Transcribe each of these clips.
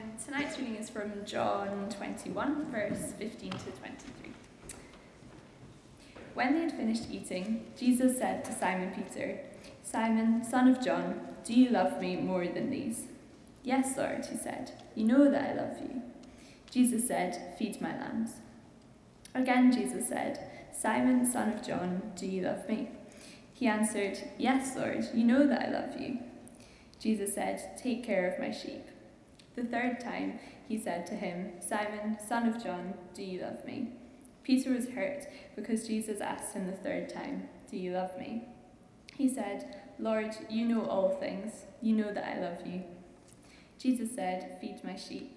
Um, tonight's reading is from John 21, verse 15 to 23. When they had finished eating, Jesus said to Simon Peter, Simon, son of John, do you love me more than these? Yes, Lord, he said. You know that I love you. Jesus said, Feed my lambs. Again, Jesus said, Simon, son of John, do you love me? He answered, Yes, Lord, you know that I love you. Jesus said, Take care of my sheep. The third time he said to him, Simon, son of John, do you love me? Peter was hurt because Jesus asked him the third time, Do you love me? He said, Lord, you know all things. You know that I love you. Jesus said, Feed my sheep.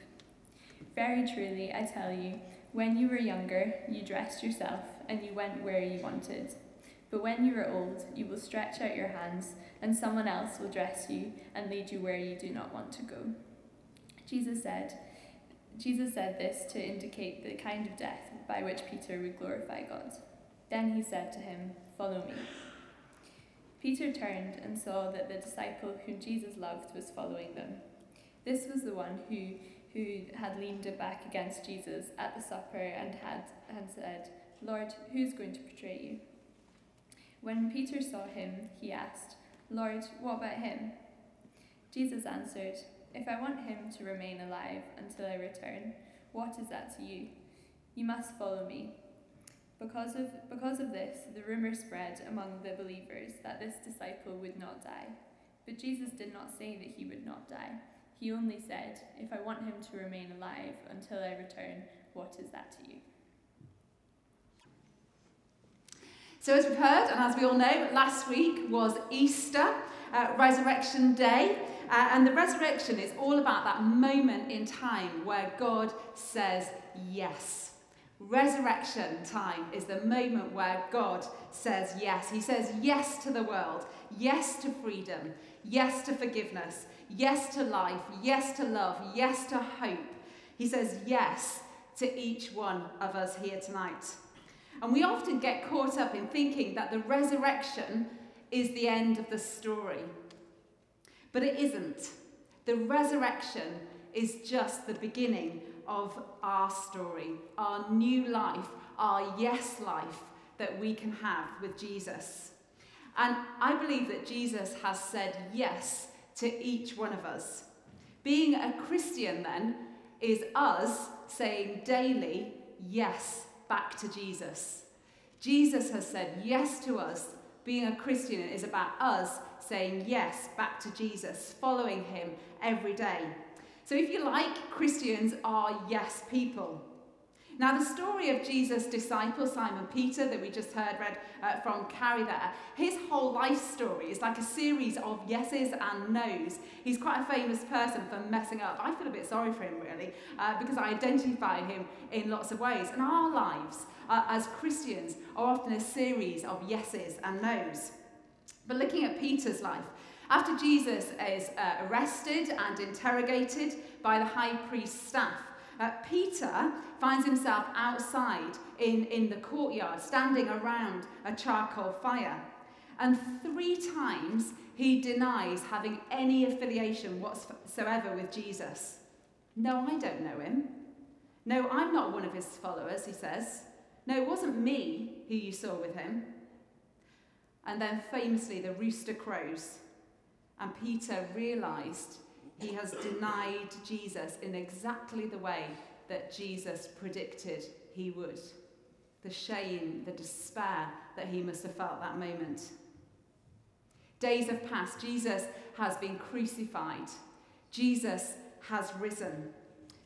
Very truly, I tell you, when you were younger, you dressed yourself and you went where you wanted. But when you are old, you will stretch out your hands, and someone else will dress you and lead you where you do not want to go. Jesus said, Jesus said this to indicate the kind of death by which Peter would glorify God. Then he said to him, Follow me. Peter turned and saw that the disciple whom Jesus loved was following them. This was the one who, who had leaned back against Jesus at the supper and had, had said, Lord, who's going to betray you? When Peter saw him, he asked, Lord, what about him? Jesus answered, If I want him to remain alive until I return, what is that to you? You must follow me. Because of, because of this, the rumour spread among the believers that this disciple would not die. But Jesus did not say that he would not die. He only said, If I want him to remain alive until I return, what is that to you? So, as we've heard, and as we all know, last week was Easter, uh, Resurrection Day. Uh, and the resurrection is all about that moment in time where God says yes. Resurrection time is the moment where God says yes. He says yes to the world, yes to freedom, yes to forgiveness, yes to life, yes to love, yes to hope. He says yes to each one of us here tonight. And we often get caught up in thinking that the resurrection is the end of the story. But it isn't. The resurrection is just the beginning of our story, our new life, our yes life that we can have with Jesus. And I believe that Jesus has said yes to each one of us. Being a Christian, then, is us saying daily yes back to Jesus. Jesus has said yes to us. Being a Christian is about us saying yes back to Jesus, following him every day. So, if you like, Christians are yes people. Now, the story of Jesus' disciple, Simon Peter, that we just heard read uh, from Carrie there, his whole life story is like a series of yeses and nos. He's quite a famous person for messing up. I feel a bit sorry for him, really, uh, because I identify him in lots of ways. And our lives uh, as Christians are often a series of yeses and nos. But looking at Peter's life, after Jesus is uh, arrested and interrogated by the high priest's staff, uh, Peter finds himself outside in, in the courtyard, standing around a charcoal fire. And three times he denies having any affiliation whatsoever with Jesus. No, I don't know him. No, I'm not one of his followers, he says. No, it wasn't me who you saw with him. And then famously, the rooster crows. And Peter realized he has denied Jesus in exactly the way that Jesus predicted he would. The shame, the despair that he must have felt that moment. Days have passed. Jesus has been crucified. Jesus has risen.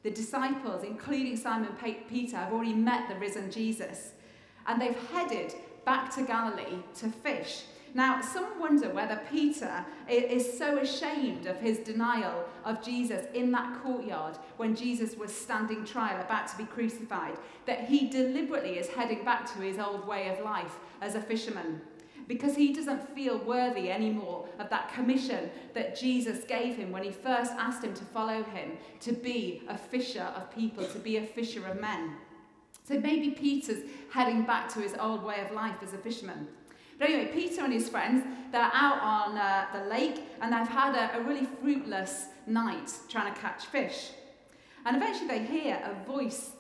The disciples, including Simon Peter, have already met the risen Jesus. And they've headed back to Galilee to fish. Now, some wonder whether Peter is so ashamed of his denial of Jesus in that courtyard when Jesus was standing trial, about to be crucified, that he deliberately is heading back to his old way of life as a fisherman because he doesn't feel worthy anymore of that commission that Jesus gave him when he first asked him to follow him, to be a fisher of people, to be a fisher of men. So maybe Peter's heading back to his old way of life as a fisherman. But anyway, Peter and his friends, they're out on uh, the lake and they've had a, a really fruitless night trying to catch fish. And eventually they hear a voice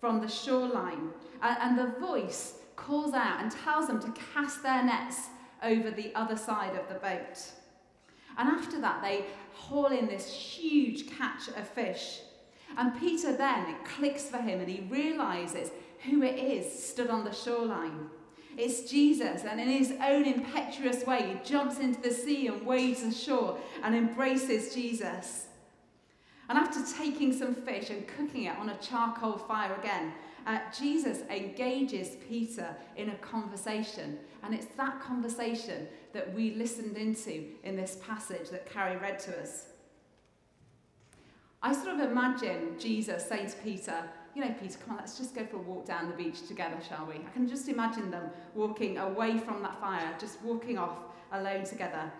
from the shoreline, and the voice calls out and tells them to cast their nets over the other side of the boat. And after that, they haul in this huge catch of fish. And Peter then, it clicks for him and he realizes who it is stood on the shoreline. It's Jesus, and in his own impetuous way, he jumps into the sea and wades ashore and embraces Jesus. And after taking some fish and cooking it on a charcoal fire again, uh, Jesus engages Peter in a conversation. And it's that conversation that we listened into in this passage that Carrie read to us. I sort of imagine Jesus saying to Peter, you know, Peter, come on, let's just go for a walk down the beach together, shall we? I can just imagine them walking away from that fire, just walking off alone together.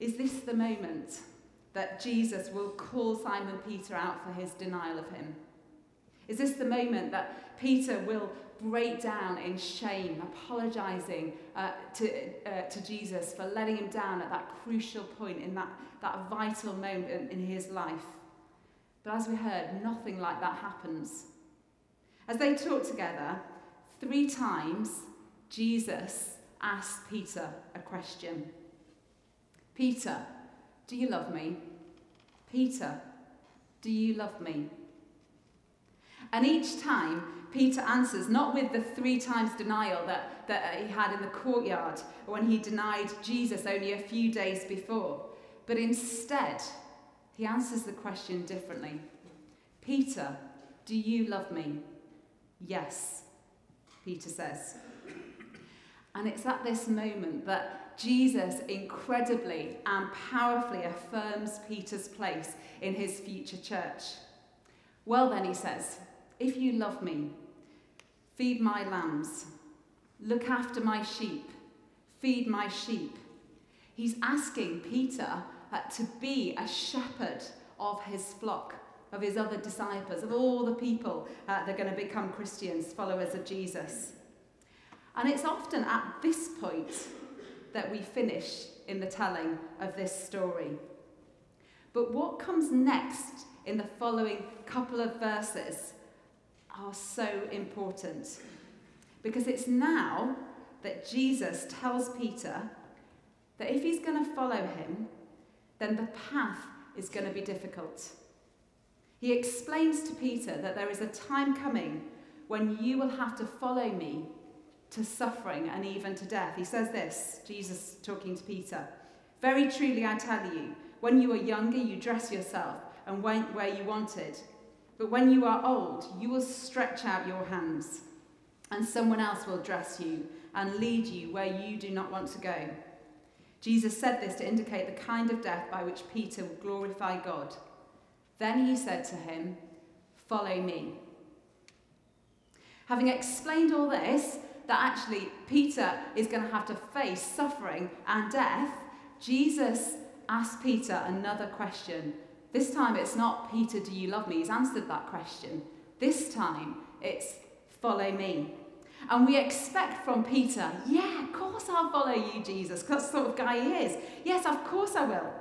Is this the moment that Jesus will call Simon Peter out for his denial of him? Is this the moment that Peter will break down in shame, apologizing uh, to, uh, to Jesus for letting him down at that crucial point in that, that vital moment in his life? But as we heard, nothing like that happens. As they talk together, three times Jesus asked Peter a question Peter, do you love me? Peter, do you love me? And each time, Peter answers not with the three times denial that, that he had in the courtyard when he denied Jesus only a few days before, but instead, he answers the question differently Peter, do you love me? Yes, Peter says. And it's at this moment that Jesus incredibly and powerfully affirms Peter's place in his future church. Well, then, he says, if you love me, feed my lambs, look after my sheep, feed my sheep. He's asking Peter uh, to be a shepherd of his flock, of his other disciples, of all the people uh, that are going to become Christians, followers of Jesus. And it's often at this point that we finish in the telling of this story. But what comes next in the following couple of verses are so important. Because it's now that Jesus tells Peter that if he's going to follow him, then the path is going to be difficult. He explains to Peter that there is a time coming when you will have to follow me to suffering and even to death. He says this, Jesus talking to Peter Very truly, I tell you, when you are younger, you dress yourself and went where you wanted. But when you are old, you will stretch out your hands, and someone else will dress you and lead you where you do not want to go. Jesus said this to indicate the kind of death by which Peter would glorify God. Then he said to him, Follow me. Having explained all this, that actually Peter is going to have to face suffering and death, Jesus asked Peter another question. This time it's not, Peter, do you love me? He's answered that question. This time it's, follow me. And we expect from Peter, yeah, of course I'll follow you, Jesus, because that's the sort of guy he is. Yes, of course I will.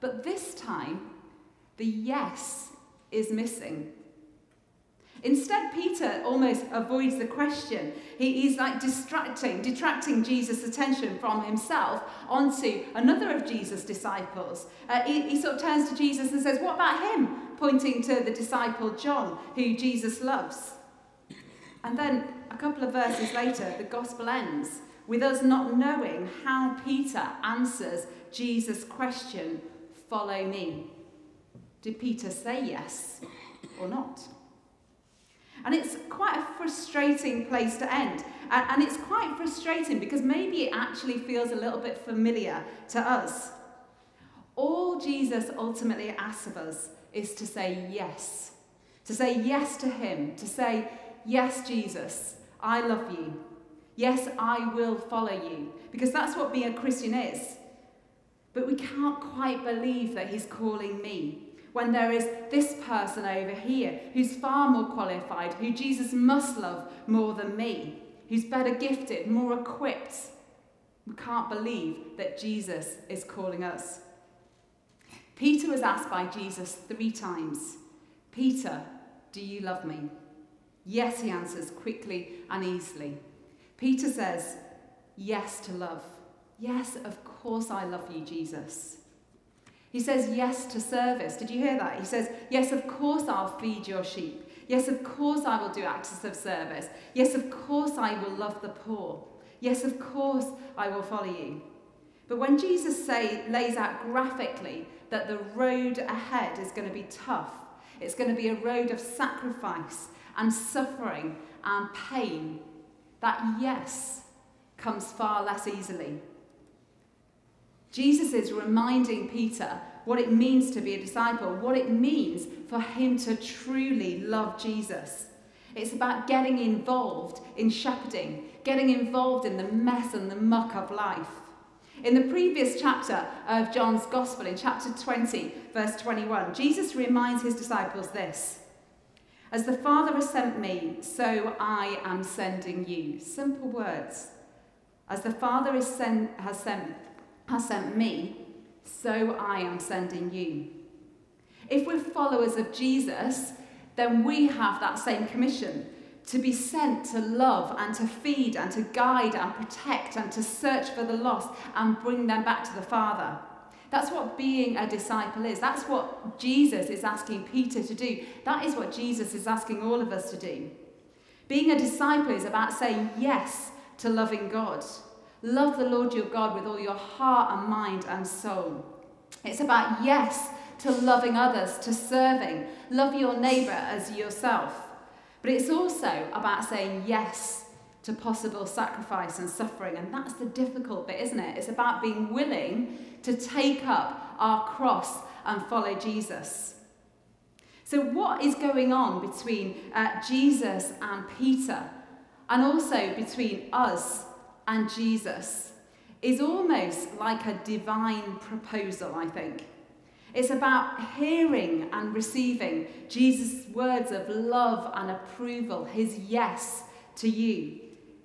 But this time, the yes is missing. Instead, Peter almost avoids the question. He, he's like distracting, detracting Jesus' attention from himself onto another of Jesus' disciples. Uh, he, he sort of turns to Jesus and says, What about him? Pointing to the disciple John, who Jesus loves. And then couple of verses later, the gospel ends with us not knowing how Peter answers Jesus' question, Follow me. Did Peter say yes or not? And it's quite a frustrating place to end. And it's quite frustrating because maybe it actually feels a little bit familiar to us. All Jesus ultimately asks of us is to say yes. To say yes to Him. To say, Yes, Jesus, I love you. Yes, I will follow you. Because that's what being a Christian is. But we can't quite believe that He's calling me when there is this person over here who's far more qualified, who Jesus must love more than me, who's better gifted, more equipped. We can't believe that Jesus is calling us. Peter was asked by Jesus three times Peter, do you love me? Yes, he answers quickly and easily. Peter says, Yes to love. Yes, of course I love you, Jesus. He says yes to service. Did you hear that? He says, Yes, of course I'll feed your sheep. Yes, of course I will do acts of service. Yes, of course I will love the poor. Yes, of course I will follow you. But when Jesus say, lays out graphically that the road ahead is going to be tough, it's going to be a road of sacrifice and suffering and pain, that yes comes far less easily. Jesus is reminding Peter what it means to be a disciple, what it means for him to truly love Jesus. It's about getting involved in shepherding, getting involved in the mess and the muck of life. In the previous chapter of John's Gospel, in chapter 20, verse 21, Jesus reminds his disciples this As the Father has sent me, so I am sending you. Simple words. As the Father sent, has, sent, has sent me, so I am sending you. If we're followers of Jesus, then we have that same commission to be sent to love and to feed and to guide and protect and to search for the lost and bring them back to the Father. That's what being a disciple is. That's what Jesus is asking Peter to do. That is what Jesus is asking all of us to do. Being a disciple is about saying yes to loving God. Love the Lord your God with all your heart and mind and soul. It's about yes to loving others, to serving. Love your neighbour as yourself. But it's also about saying yes to possible sacrifice and suffering. And that's the difficult bit, isn't it? It's about being willing to take up our cross and follow Jesus. So, what is going on between uh, Jesus and Peter, and also between us and Jesus, is almost like a divine proposal, I think. It's about hearing and receiving Jesus' words of love and approval, his yes to you.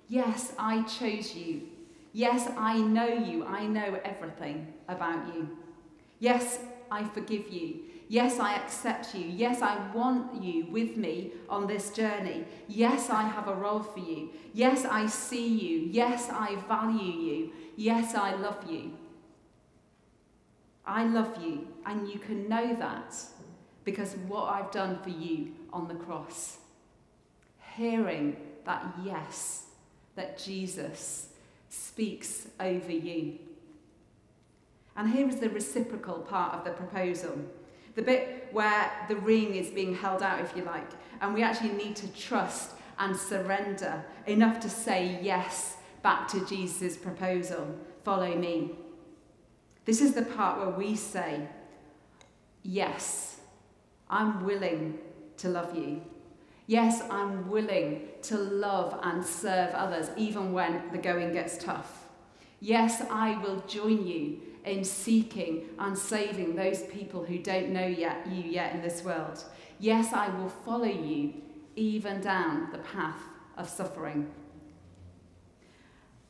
Yes, I chose you. Yes, I know you. I know everything about you. Yes, I forgive you. Yes, I accept you. Yes, I want you with me on this journey. Yes, I have a role for you. Yes, I see you. Yes, I value you. Yes, I love you. I love you, and you can know that because of what I've done for you on the cross. Hearing that yes that Jesus speaks over you. And here is the reciprocal part of the proposal the bit where the ring is being held out, if you like, and we actually need to trust and surrender enough to say yes back to Jesus' proposal follow me. This is the part where we say, Yes, I'm willing to love you. Yes, I'm willing to love and serve others, even when the going gets tough. Yes, I will join you in seeking and saving those people who don't know yet you yet in this world. Yes, I will follow you even down the path of suffering.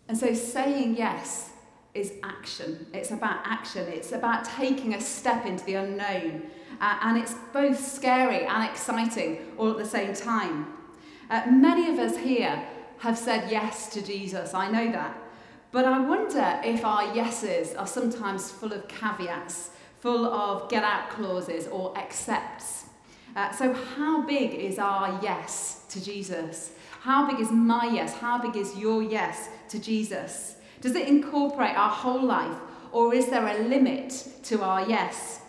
And so saying yes is action. It's about action. It's about taking a step into the unknown. Uh, and it's both scary and exciting all at the same time. Uh, many of us here have said yes to Jesus. I know that. But I wonder if our yeses are sometimes full of caveats, full of get out clauses or accepts. Uh, so, how big is our yes to Jesus? How big is my yes? How big is your yes to Jesus? Does it incorporate our whole life, or is there a limit to our yes?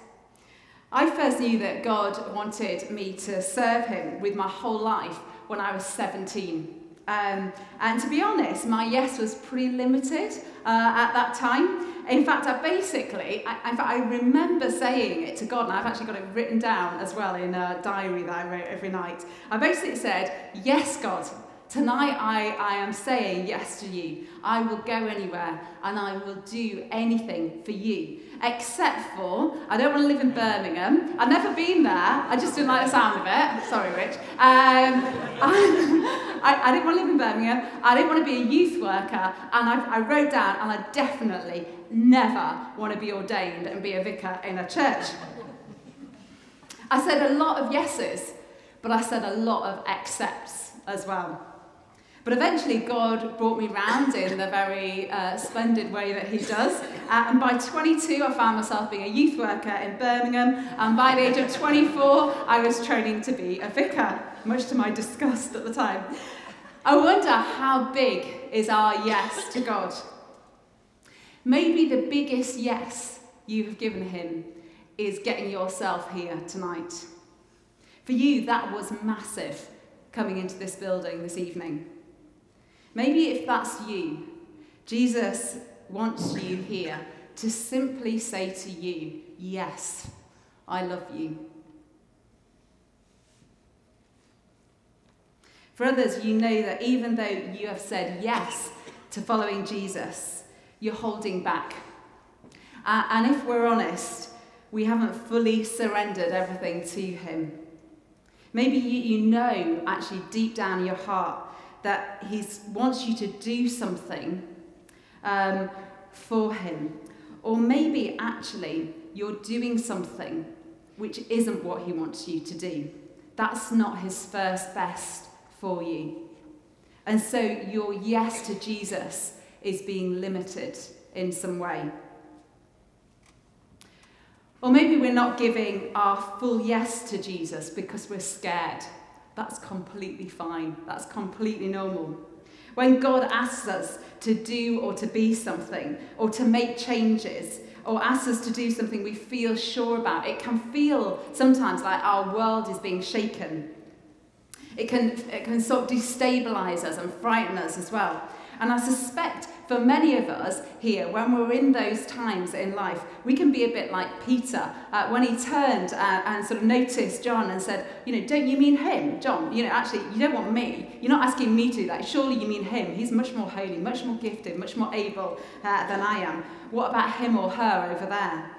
I first knew that God wanted me to serve Him with my whole life when I was 17. Um, and to be honest, my yes was pretty limited uh, at that time. In fact, I basically, I, in fact, I remember saying it to God, and I've actually got it written down as well in a diary that I wrote every night. I basically said, Yes, God, Tonight I, I am saying yes to you. I will go anywhere and I will do anything for you. Except for, I don't want to live in Birmingham. I've never been there. I just didn't like the sound of it. Sorry, Rich. Um, I, I, I, didn't want to live in Birmingham. I didn't want to be a youth worker. And I, I wrote down, and I definitely never want to be ordained and be a vicar in a church. I said a lot of yeses, but I said a lot of accepts as well. But eventually, God brought me round in the very uh, splendid way that He does. Uh, and by 22, I found myself being a youth worker in Birmingham. And by the age of 24, I was training to be a vicar, much to my disgust at the time. I wonder how big is our yes to God? Maybe the biggest yes you have given Him is getting yourself here tonight. For you, that was massive coming into this building this evening. Maybe if that's you, Jesus wants you here to simply say to you, Yes, I love you. For others, you know that even though you have said yes to following Jesus, you're holding back. Uh, and if we're honest, we haven't fully surrendered everything to Him. Maybe you, you know, actually, deep down in your heart, that He wants you to do something um, for Him. Or maybe actually you're doing something which isn't what He wants you to do. That's not His first best for you. And so your yes to Jesus is being limited in some way. Or maybe we're not giving our full yes to Jesus because we're scared. That's completely fine. That's completely normal. When God asks us to do or to be something, or to make changes, or asks us to do something we feel sure about, it can feel sometimes like our world is being shaken. It can, it can sort of destabilize us and frighten us as well. And I suspect for many of us here, when we're in those times in life, we can be a bit like Peter uh, when he turned uh, and sort of noticed John and said, You know, don't you mean him, John? You know, actually, you don't want me. You're not asking me to do that. Surely you mean him. He's much more holy, much more gifted, much more able uh, than I am. What about him or her over there?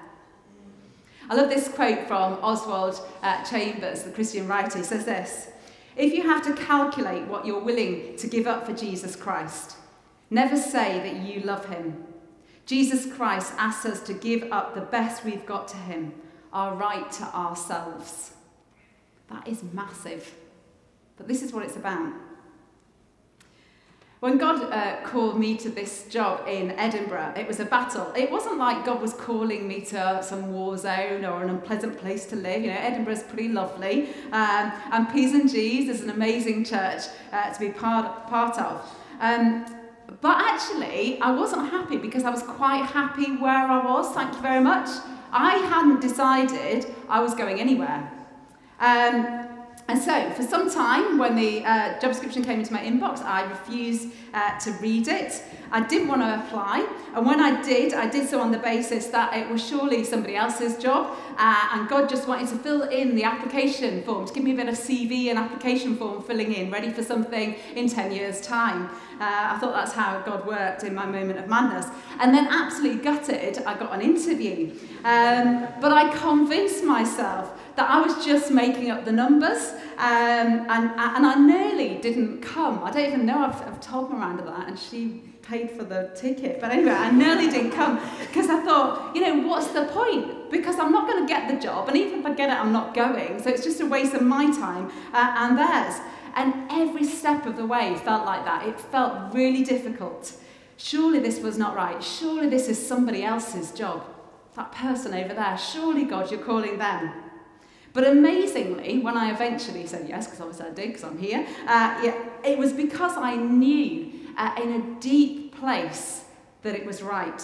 I love this quote from Oswald uh, Chambers, the Christian writer. He says this If you have to calculate what you're willing to give up for Jesus Christ, Never say that you love him. Jesus Christ asks us to give up the best we've got to him, our right to ourselves. That is massive. But this is what it's about. When God uh, called me to this job in Edinburgh, it was a battle. It wasn't like God was calling me to some war zone or an unpleasant place to live. You know, Edinburgh's pretty lovely. Um, and P's and G's is an amazing church uh, to be part, part of. Um, but actually, I wasn't happy because I was quite happy where I was, thank you very much. I hadn't decided I was going anywhere. Um, and so, for some time, when the uh, job description came into my inbox, I refused uh, to read it. I didn't want to apply. And when I did, I did so on the basis that it was surely somebody else's job. Uh, and God just wanted to fill in the application form, to give me a bit of CV and application form filling in, ready for something in 10 years' time. Uh, I thought that's how God worked in my moment of madness. And then, absolutely gutted, I got an interview. Um, but I convinced myself that I was just making up the numbers, um, and, and I nearly didn't come. I don't even know, I've, I've told Miranda that, and she paid for the ticket. But anyway, I nearly didn't come because I thought, you know, what's the point? Because I'm not going to get the job, and even if I get it, I'm not going. So it's just a waste of my time uh, and theirs. And every step of the way felt like that. It felt really difficult. Surely this was not right. Surely this is somebody else's job. That person over there. Surely, God, you're calling them. But amazingly, when I eventually said yes, because obviously I did, because I'm here, uh, yeah, it was because I knew uh, in a deep place that it was right.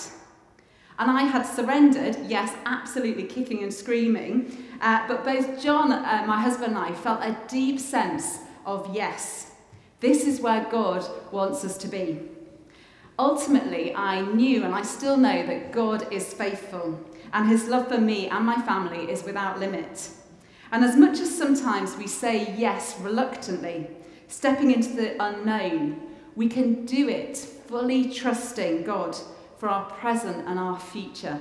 And I had surrendered, yes, absolutely kicking and screaming. Uh, but both John, uh, my husband, and I felt a deep sense of yes. This is where God wants us to be. Ultimately, I knew and I still know that God is faithful and his love for me and my family is without limit. And as much as sometimes we say yes reluctantly, stepping into the unknown, we can do it fully trusting God for our present and our future.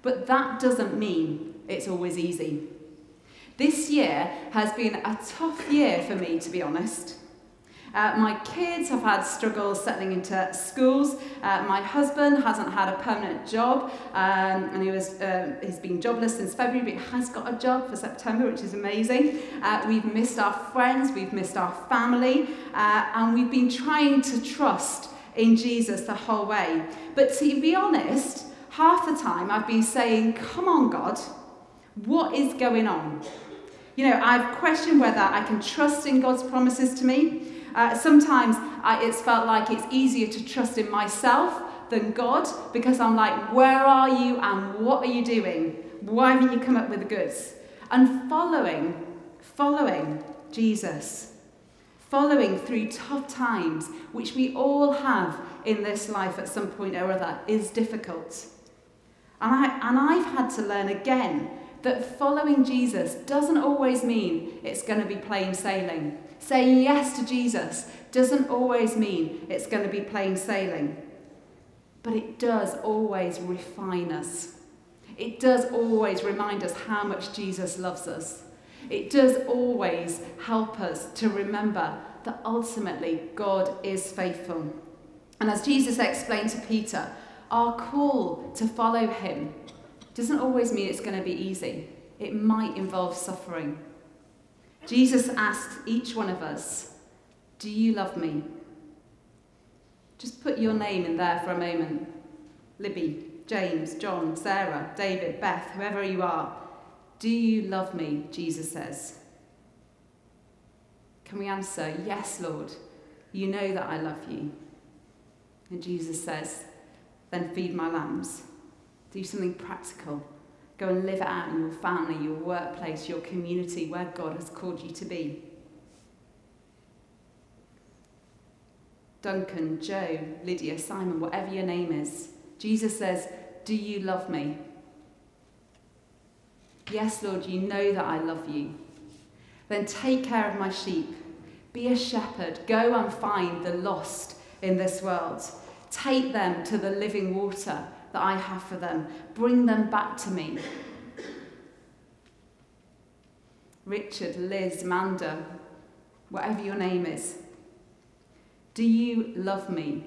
But that doesn't mean it's always easy. This year has been a tough year for me, to be honest. Uh, my kids have had struggles settling into schools. Uh, my husband hasn't had a permanent job, um, and he was uh, he's been jobless since February, but has got a job for September, which is amazing. Uh, we've missed our friends, we've missed our family, uh, and we've been trying to trust in Jesus the whole way. But to be honest, half the time I've been saying, "Come on, God, what is going on?" You know, I've questioned whether I can trust in God's promises to me. Uh, sometimes I, it's felt like it's easier to trust in myself than God because I'm like, where are you and what are you doing? Why haven't you come up with the goods? And following, following Jesus, following through tough times, which we all have in this life at some point or other, is difficult. And, I, and I've had to learn again that following Jesus doesn't always mean it's going to be plain sailing. Saying yes to Jesus doesn't always mean it's going to be plain sailing, but it does always refine us. It does always remind us how much Jesus loves us. It does always help us to remember that ultimately God is faithful. And as Jesus explained to Peter, our call to follow him doesn't always mean it's going to be easy. It might involve suffering. Jesus asks each one of us, Do you love me? Just put your name in there for a moment. Libby, James, John, Sarah, David, Beth, whoever you are. Do you love me? Jesus says. Can we answer, Yes, Lord, you know that I love you? And Jesus says, Then feed my lambs. Do something practical Go and live it out in your family, your workplace, your community, where God has called you to be. Duncan, Joe, Lydia, Simon, whatever your name is, Jesus says, Do you love me? Yes, Lord, you know that I love you. Then take care of my sheep. Be a shepherd. Go and find the lost in this world. Take them to the living water that I have for them. Bring them back to me. Richard, Liz, Manda, whatever your name is. Do you love me?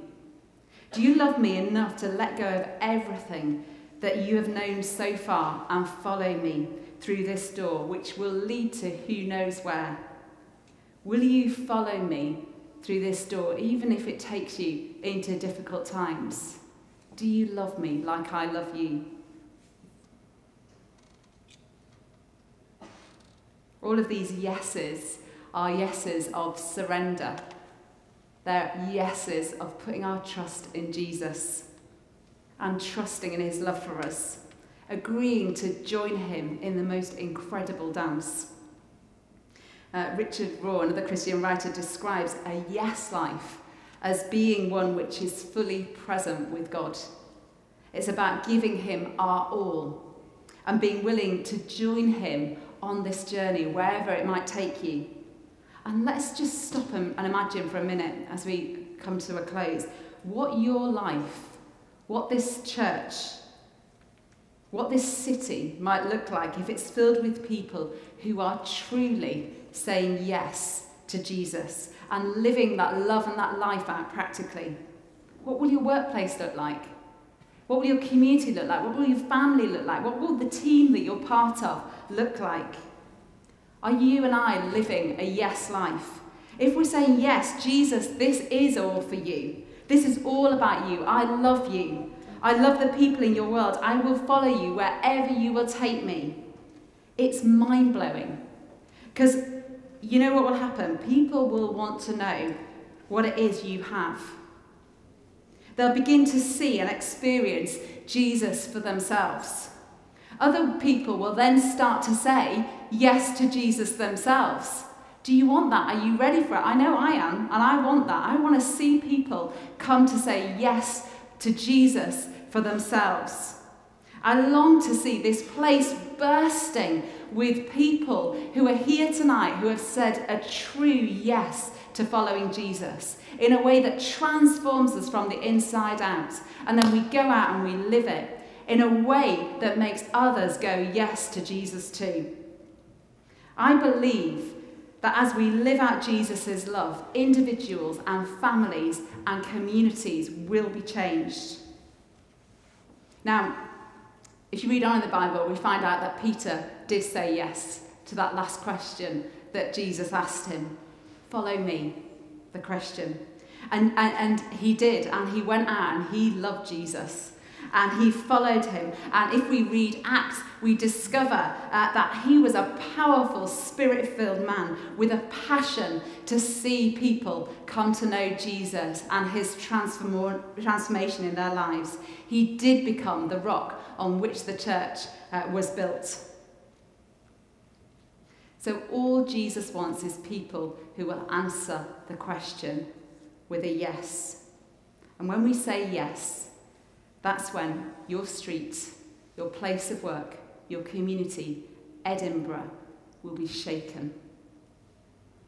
Do you love me enough to let go of everything that you have known so far and follow me through this door, which will lead to who knows where? Will you follow me through this door, even if it takes you into difficult times? Do you love me like I love you? All of these yeses are yeses of surrender. They're yeses of putting our trust in Jesus and trusting in his love for us, agreeing to join him in the most incredible dance. Uh, Richard Rohr, another Christian writer, describes a yes life as being one which is fully present with God. It's about giving Him our all and being willing to join Him on this journey, wherever it might take you. And let's just stop and, imagine for a minute as we come to a close what your life, what this church, what this city might look like if it's filled with people who are truly saying yes to Jesus and living that love and that life out practically. What will your workplace look like? What will your community look like? What will your family look like? What will the team that you're part of look like? Are you and I living a yes life? If we're saying, yes, Jesus, this is all for you. This is all about you. I love you. I love the people in your world. I will follow you wherever you will take me. It's mind blowing. Because you know what will happen? People will want to know what it is you have. They'll begin to see and experience Jesus for themselves. Other people will then start to say yes to Jesus themselves. Do you want that? Are you ready for it? I know I am, and I want that. I want to see people come to say yes to Jesus for themselves. I long to see this place bursting with people who are here tonight who have said a true yes to following Jesus in a way that transforms us from the inside out. And then we go out and we live it in a way that makes others go yes to Jesus too. I believe that as we live out Jesus' love, individuals and families and communities will be changed. Now, if you read on in the Bible, we find out that Peter did say yes to that last question that Jesus asked him Follow me, the question. And, and, and he did, and he went out and he loved Jesus and he followed him. And if we read Acts, we discover uh, that he was a powerful, spirit filled man with a passion to see people come to know Jesus and his transform- transformation in their lives. He did become the rock on which the church uh, was built. So, all Jesus wants is people who will answer the question with a yes. And when we say yes, that's when your street, your place of work, your community, Edinburgh, will be shaken.